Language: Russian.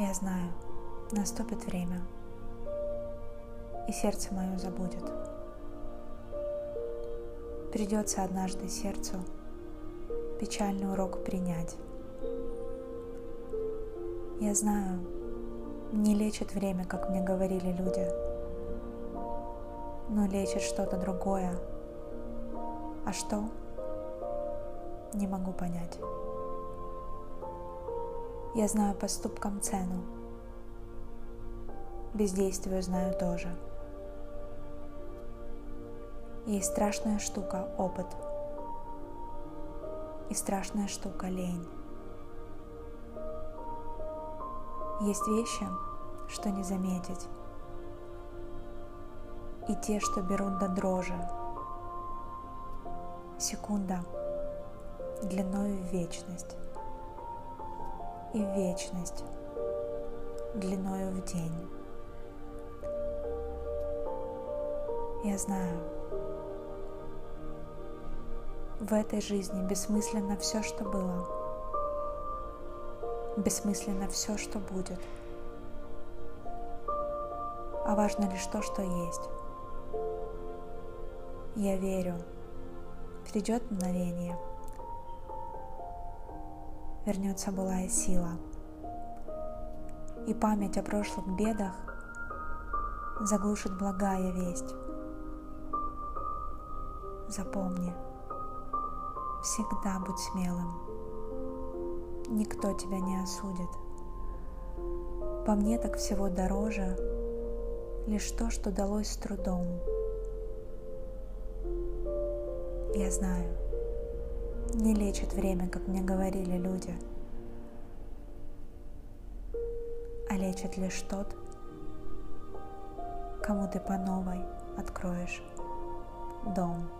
Я знаю, наступит время, и сердце мое забудет. Придется однажды сердцу печальный урок принять. Я знаю, не лечит время, как мне говорили люди, но лечит что-то другое. А что? Не могу понять. Я знаю поступкам цену. Бездействию знаю тоже. Есть страшная штука – опыт. И страшная штука – лень. Есть вещи, что не заметить. И те, что берут до дрожи. Секунда длиною в вечность и вечность длиною в день. Я знаю, в этой жизни бессмысленно все, что было. Бессмысленно все, что будет. А важно лишь то, что есть. Я верю. Придет мгновение – вернется былая сила. И память о прошлых бедах заглушит благая весть. Запомни, всегда будь смелым. Никто тебя не осудит. По мне так всего дороже лишь то, что далось с трудом. Я знаю, не лечит время, как мне говорили люди, а лечит лишь тот, кому ты по новой откроешь дом.